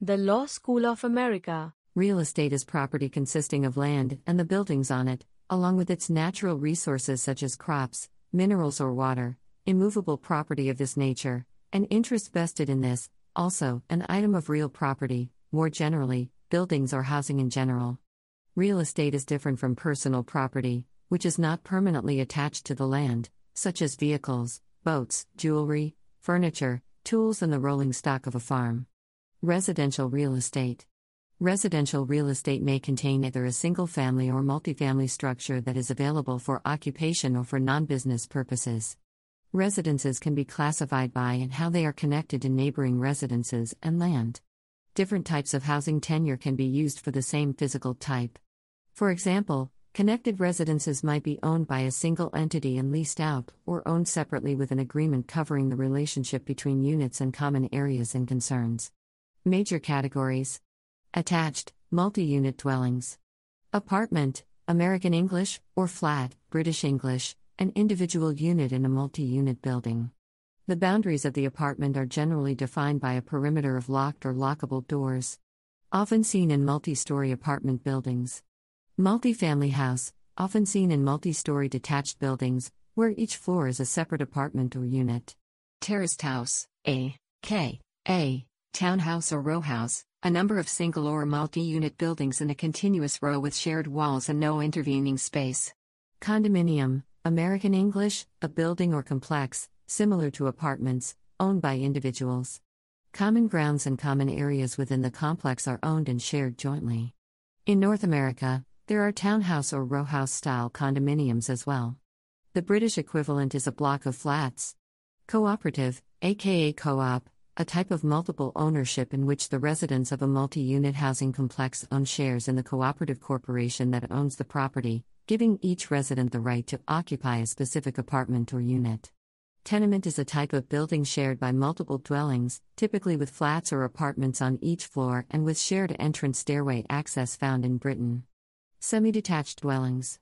The Law School of America. Real estate is property consisting of land and the buildings on it, along with its natural resources such as crops, minerals, or water, immovable property of this nature, and interest vested in this, also, an item of real property, more generally, buildings or housing in general. Real estate is different from personal property, which is not permanently attached to the land, such as vehicles, boats, jewelry, furniture, tools, and the rolling stock of a farm. Residential real estate. Residential real estate may contain either a single family or multifamily structure that is available for occupation or for non business purposes. Residences can be classified by and how they are connected to neighboring residences and land. Different types of housing tenure can be used for the same physical type. For example, connected residences might be owned by a single entity and leased out, or owned separately with an agreement covering the relationship between units and common areas and concerns. Major categories Attached, multi unit dwellings. Apartment, American English, or flat, British English, an individual unit in a multi unit building. The boundaries of the apartment are generally defined by a perimeter of locked or lockable doors. Often seen in multi story apartment buildings. Multifamily house, often seen in multi story detached buildings, where each floor is a separate apartment or unit. Terraced house, A, K, A, townhouse or row house, a number of single or multi unit buildings in a continuous row with shared walls and no intervening space. Condominium, American English, a building or complex, similar to apartments, owned by individuals. Common grounds and common areas within the complex are owned and shared jointly. In North America, there are townhouse or row house style condominiums as well. The British equivalent is a block of flats. Cooperative, aka co op, a type of multiple ownership in which the residents of a multi unit housing complex own shares in the cooperative corporation that owns the property, giving each resident the right to occupy a specific apartment or unit. Tenement is a type of building shared by multiple dwellings, typically with flats or apartments on each floor and with shared entrance stairway access found in Britain. Semi detached dwellings.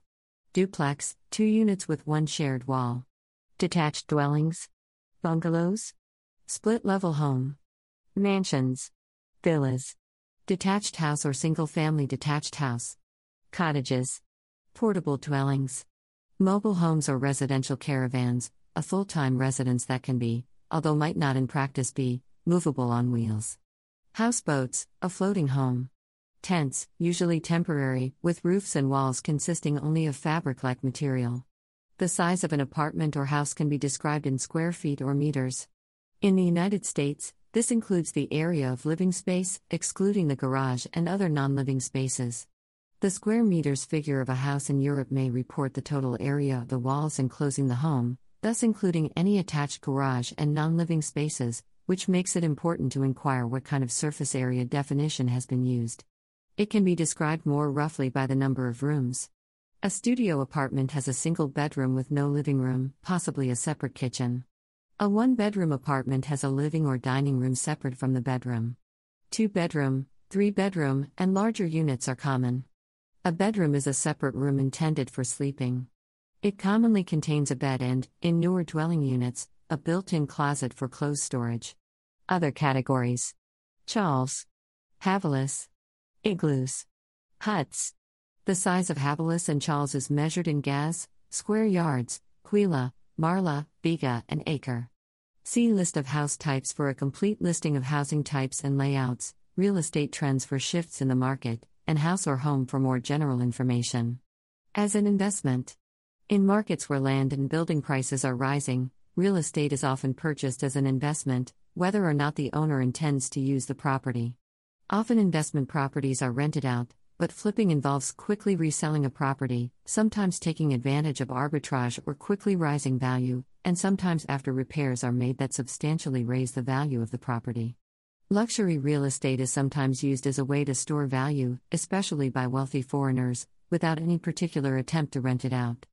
Duplex, two units with one shared wall. Detached dwellings. Bungalows. Split level home. Mansions. Villas. Detached house or single family detached house. Cottages. Portable dwellings. Mobile homes or residential caravans, a full time residence that can be, although might not in practice be, movable on wheels. Houseboats, a floating home. Tents, usually temporary, with roofs and walls consisting only of fabric like material. The size of an apartment or house can be described in square feet or meters. In the United States, this includes the area of living space, excluding the garage and other non living spaces. The square meters figure of a house in Europe may report the total area of the walls enclosing the home, thus including any attached garage and non living spaces, which makes it important to inquire what kind of surface area definition has been used. It can be described more roughly by the number of rooms. A studio apartment has a single bedroom with no living room, possibly a separate kitchen. A one bedroom apartment has a living or dining room separate from the bedroom. Two bedroom, three bedroom, and larger units are common. A bedroom is a separate room intended for sleeping. It commonly contains a bed and, in newer dwelling units, a built in closet for clothes storage. Other categories Chawls, Havelis, Igloos, Huts. The size of Havelis and Chawls is measured in gaz, square yards, Quila, Marla, Biga, and Acre. See list of house types for a complete listing of housing types and layouts, real estate trends for shifts in the market, and house or home for more general information. As an investment, in markets where land and building prices are rising, real estate is often purchased as an investment, whether or not the owner intends to use the property. Often investment properties are rented out, but flipping involves quickly reselling a property, sometimes taking advantage of arbitrage or quickly rising value, and sometimes after repairs are made that substantially raise the value of the property. Luxury real estate is sometimes used as a way to store value, especially by wealthy foreigners, without any particular attempt to rent it out.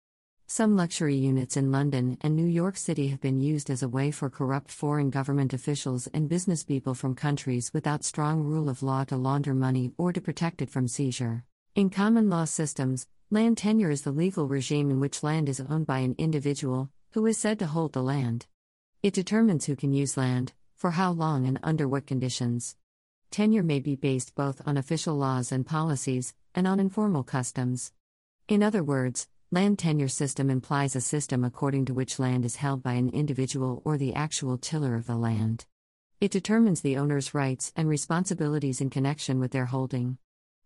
Some luxury units in London and New York City have been used as a way for corrupt foreign government officials and businesspeople from countries without strong rule of law to launder money or to protect it from seizure. In common law systems, land tenure is the legal regime in which land is owned by an individual, who is said to hold the land. It determines who can use land, for how long and under what conditions. tenure may be based both on official laws and policies, and on informal customs. In other words, land tenure system implies a system according to which land is held by an individual or the actual tiller of the land. It determines the owner's rights and responsibilities in connection with their holding.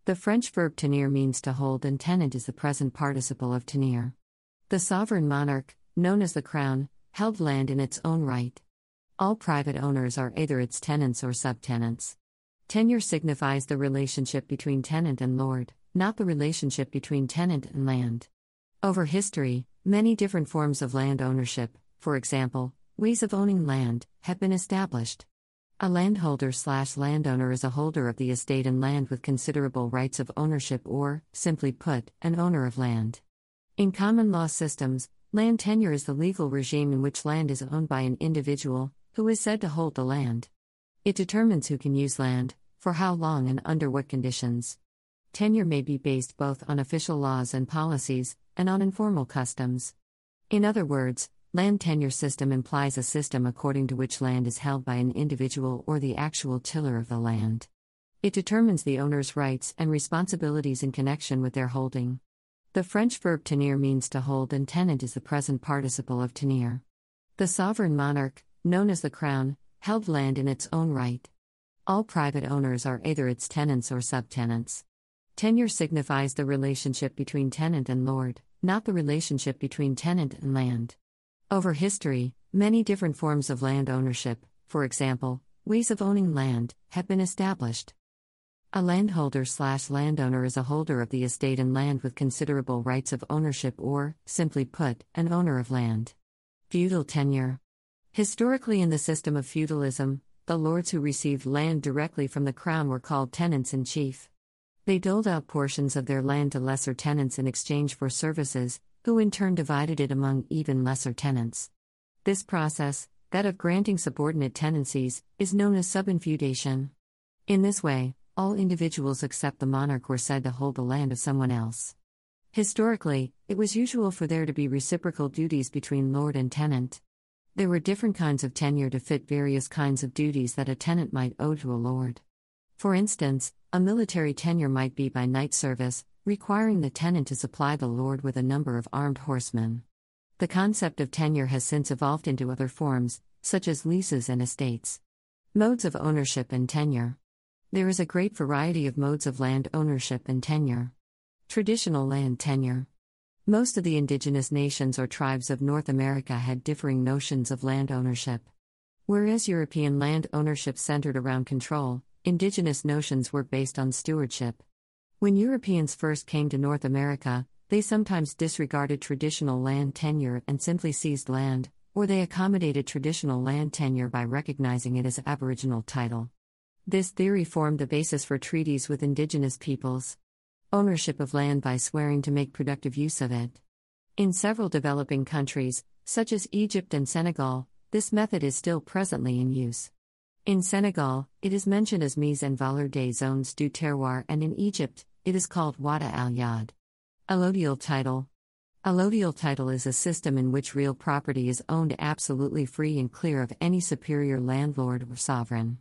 The French verb tenir means to hold, and tenant is the present participle of tenir. The sovereign monarch, known as the crown, held land in its own right. All private owners are either its tenants or subtenants. Tenure signifies the relationship between tenant and lord, not the relationship between tenant and land. Over history, many different forms of land ownership, for example, ways of owning land, have been established. A landholder slash landowner is a holder of the estate and land with considerable rights of ownership or, simply put, an owner of land. In common law systems, land tenure is the legal regime in which land is owned by an individual, who is said to hold the land. It determines who can use land, for how long and under what conditions. Tenure may be based both on official laws and policies, and on informal customs. In other words, Land tenure system implies a system according to which land is held by an individual or the actual tiller of the land. It determines the owner's rights and responsibilities in connection with their holding. The French verb tenir means to hold, and tenant is the present participle of tenir. The sovereign monarch, known as the crown, held land in its own right. All private owners are either its tenants or subtenants. Tenure signifies the relationship between tenant and lord, not the relationship between tenant and land. Over history, many different forms of land ownership, for example, ways of owning land, have been established. A landholder slash landowner is a holder of the estate and land with considerable rights of ownership or, simply put, an owner of land. Feudal tenure. Historically, in the system of feudalism, the lords who received land directly from the crown were called tenants in chief. They doled out portions of their land to lesser tenants in exchange for services, who in turn divided it among even lesser tenants. This process, that of granting subordinate tenancies, is known as subinfeudation. In this way, all individuals except the monarch were said to hold the land of someone else. Historically, it was usual for there to be reciprocal duties between lord and tenant. There were different kinds of tenure to fit various kinds of duties that a tenant might owe to a lord. For instance, a military tenure might be by knight service, requiring the tenant to supply the lord with a number of armed horsemen. The concept of tenure has since evolved into other forms, such as leases and estates. Modes of ownership and tenure. There is a great variety of modes of land ownership and tenure. Traditional land tenure. Most of the indigenous nations or tribes of North America had differing notions of land ownership. Whereas European land ownership centered around control, indigenous notions were based on stewardship. When Europeans first came to North America, they sometimes disregarded traditional land tenure and simply seized land, or they accommodated traditional land tenure by recognizing it as Aboriginal title. This theory formed the basis for treaties with indigenous peoples. Ownership of land by swearing to make productive use of it. In several developing countries, such as Egypt and Senegal, this method is still presently in use. In Senegal, it is mentioned as mise en valeur des zones du terroir, and in Egypt, it is called Wada al Yad. Allodial title Allodial title is a system in which real property is owned absolutely free and clear of any superior landlord or sovereign.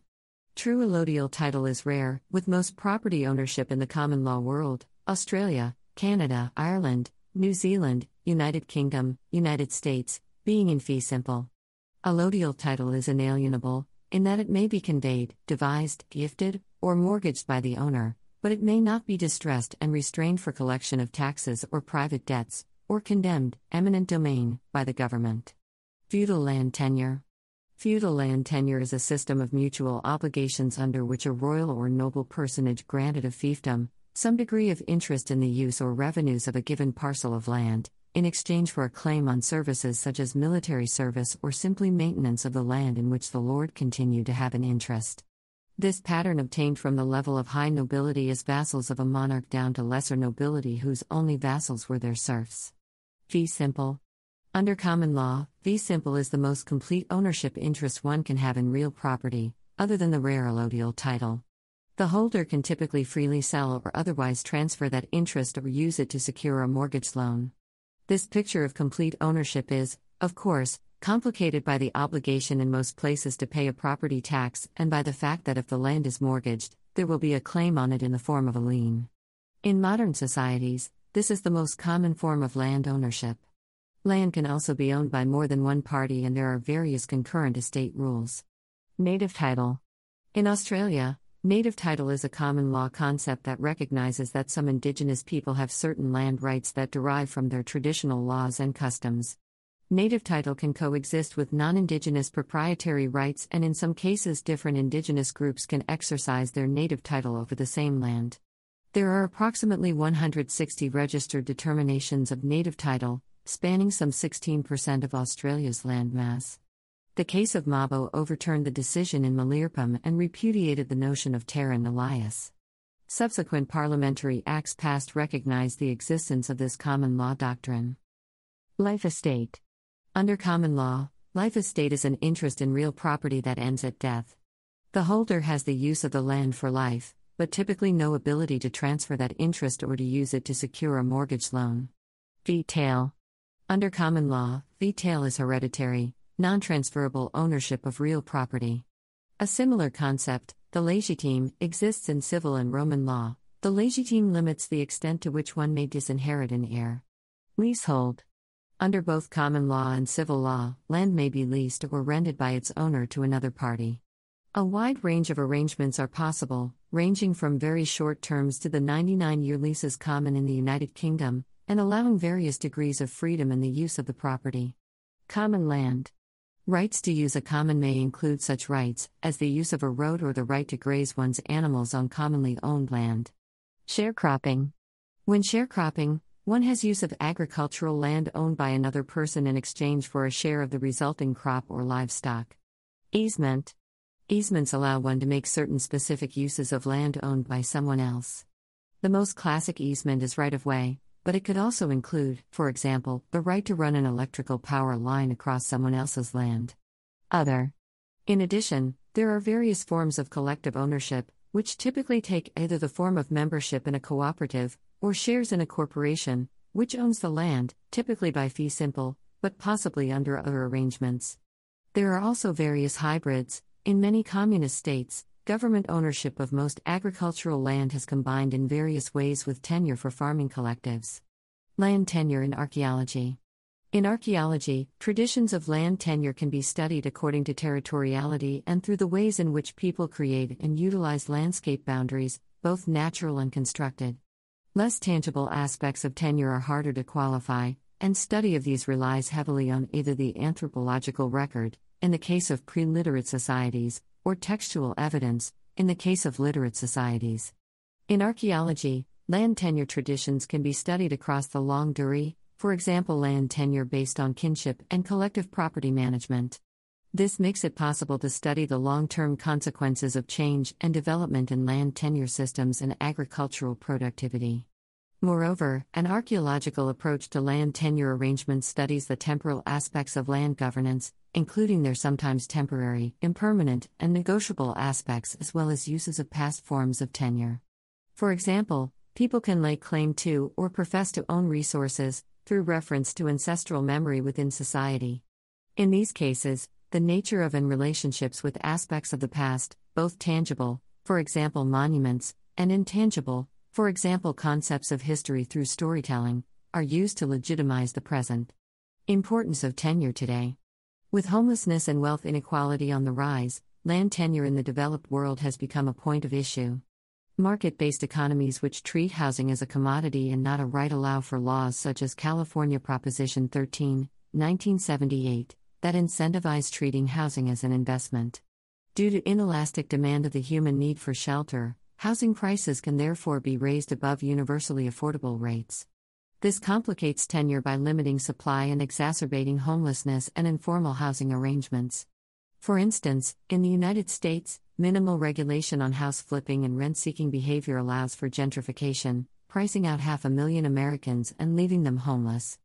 True allodial title is rare, with most property ownership in the common law world Australia, Canada, Ireland, New Zealand, United Kingdom, United States being in fee simple. Allodial title is inalienable, in that it may be conveyed, devised, gifted, or mortgaged by the owner, but it may not be distressed and restrained for collection of taxes or private debts, or condemned, eminent domain, by the government. Feudal land tenure. Feudal land tenure is a system of mutual obligations under which a royal or noble personage granted a fiefdom, some degree of interest in the use or revenues of a given parcel of land, in exchange for a claim on services such as military service or simply maintenance of the land in which the lord continued to have an interest. This pattern obtained from the level of high nobility as vassals of a monarch down to lesser nobility whose only vassals were their serfs. Fee simple. Under common law, fee simple is the most complete ownership interest one can have in real property, other than the rare allodial title. The holder can typically freely sell or otherwise transfer that interest or use it to secure a mortgage loan. This picture of complete ownership is, of course, complicated by the obligation in most places to pay a property tax and by the fact that if the land is mortgaged, there will be a claim on it in the form of a lien. In modern societies, this is the most common form of land ownership. Land can also be owned by more than one party, and there are various concurrent estate rules. Native title. In Australia, native title is a common law concept that recognizes that some Indigenous people have certain land rights that derive from their traditional laws and customs. Native title can coexist with non Indigenous proprietary rights, and in some cases, different Indigenous groups can exercise their native title over the same land. There are approximately 160 registered determinations of native title, spanning some 16% of Australia's land mass. The case of Mabo overturned the decision in Milirrpum and repudiated the notion of terra nullius. Subsequent parliamentary acts passed recognized the existence of this common law doctrine. Life estate. Under common law, life estate is an interest in real property that ends at death. The holder has the use of the land for life, but typically no ability to transfer that interest or to use it to secure a mortgage loan. Fee tail. Under common law, fee tail is hereditary, non transferable ownership of real property. A similar concept, the legitime, exists in civil and Roman law. The legitime limits the extent to which one may disinherit an heir. Leasehold. Under both common law and civil law, land may be leased or rented by its owner to another party. A wide range of arrangements are possible, ranging from very short terms to the 99 year leases common in the United Kingdom, and allowing various degrees of freedom in the use of the property. Common land. Rights to use a common may include such rights as the use of a road or the right to graze one's animals on commonly owned land. Sharecropping. When sharecropping, one has use of agricultural land owned by another person in exchange for a share of the resulting crop or livestock. Easement. Easements allow one to make certain specific uses of land owned by someone else. The most classic easement is right of way, but it could also include, for example, the right to run an electrical power line across someone else's land. Other. In addition, there are various forms of collective ownership, which typically take either the form of membership in a cooperative, or shares in a corporation, which owns the land, typically by fee simple, but possibly under other arrangements. There are also various hybrids. In many communist states, government ownership of most agricultural land has combined in various ways with tenure for farming collectives. Land tenure in archaeology. In archaeology, traditions of land tenure can be studied according to territoriality and through the ways in which people create and utilize landscape boundaries, both natural and constructed. Less tangible aspects of tenure are harder to qualify, and study of these relies heavily on either the anthropological record, in the case of pre literate societies, or textual evidence, in the case of literate societies. In archaeology, land tenure traditions can be studied across the longue durée, for example, land tenure based on kinship and collective property management. This makes it possible to study the long term consequences of change and development in land tenure systems and agricultural productivity. Moreover, an archaeological approach to land tenure arrangements studies the temporal aspects of land governance, including their sometimes temporary, impermanent, and negotiable aspects, as well as uses of past forms of tenure. For example, people can lay claim to or profess to own resources through reference to ancestral memory within society. In these cases, the nature of and relationships with aspects of the past, both tangible, for example, monuments, and intangible, for example, concepts of history through storytelling, are used to legitimize the present. Importance of tenure today. With homelessness and wealth inequality on the rise, land tenure in the developed world has become a point of issue. Market based economies which treat housing as a commodity and not a right allow for laws such as California Proposition 13, 1978, that incentivize treating housing as an investment. Due to inelastic demand of the human need for shelter, housing prices can therefore be raised above universally affordable rates. This complicates tenure by limiting supply and exacerbating homelessness and informal housing arrangements. For instance, in the United States, minimal regulation on house flipping and rent seeking behavior allows for gentrification, pricing out half a million Americans and leaving them homeless.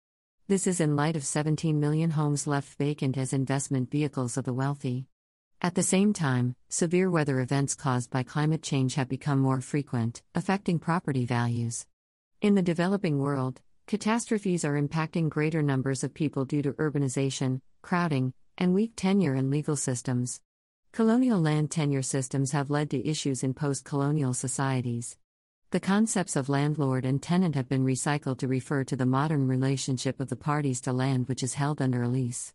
This is in light of 17 million homes left vacant as investment vehicles of the wealthy. At the same time, severe weather events caused by climate change have become more frequent, affecting property values. In the developing world, catastrophes are impacting greater numbers of people due to urbanization, crowding, and weak tenure in legal systems. Colonial land tenure systems have led to issues in post colonial societies. The concepts of landlord and tenant have been recycled to refer to the modern relationship of the parties to land which is held under a lease.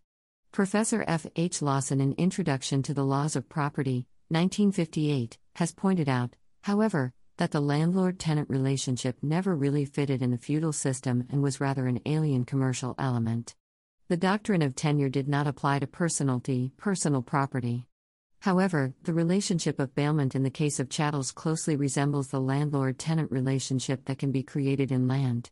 Professor F. H. Lawson in Introduction to the Laws of Property, 1958, has pointed out, however, that the landlord tenant relationship never really fitted in the feudal system and was rather an alien commercial element. The doctrine of tenure did not apply to personalty, personal property. However, the relationship of bailment in the case of chattels closely resembles the landlord tenant relationship that can be created in land.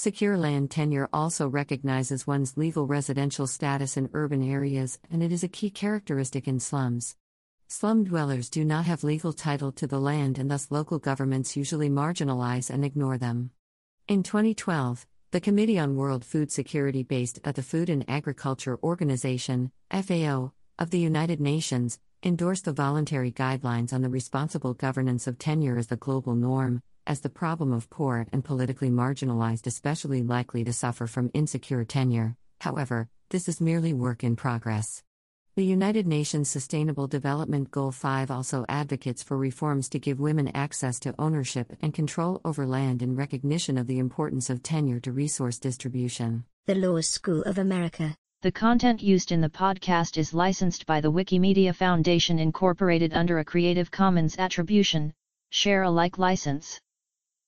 Secure land tenure also recognizes one's legal residential status in urban areas, and it is a key characteristic in slums. Slum dwellers do not have legal title to the land, and thus local governments usually marginalize and ignore them. In 2012, the Committee on World Food Security, based at the Food and Agriculture Organization, FAO, of the United Nations, endorsed the voluntary guidelines on the responsible governance of tenure as the global norm, as the problem of poor and politically marginalized especially likely to suffer from insecure tenure. However, this is merely work in progress. The United Nations Sustainable Development Goal 5 also advocates for reforms to give women access to ownership and control over land in recognition of the importance of tenure to resource distribution. The Law School of America the content used in the podcast is licensed by the Wikimedia Foundation Incorporated under a Creative Commons Attribution, Share Alike license.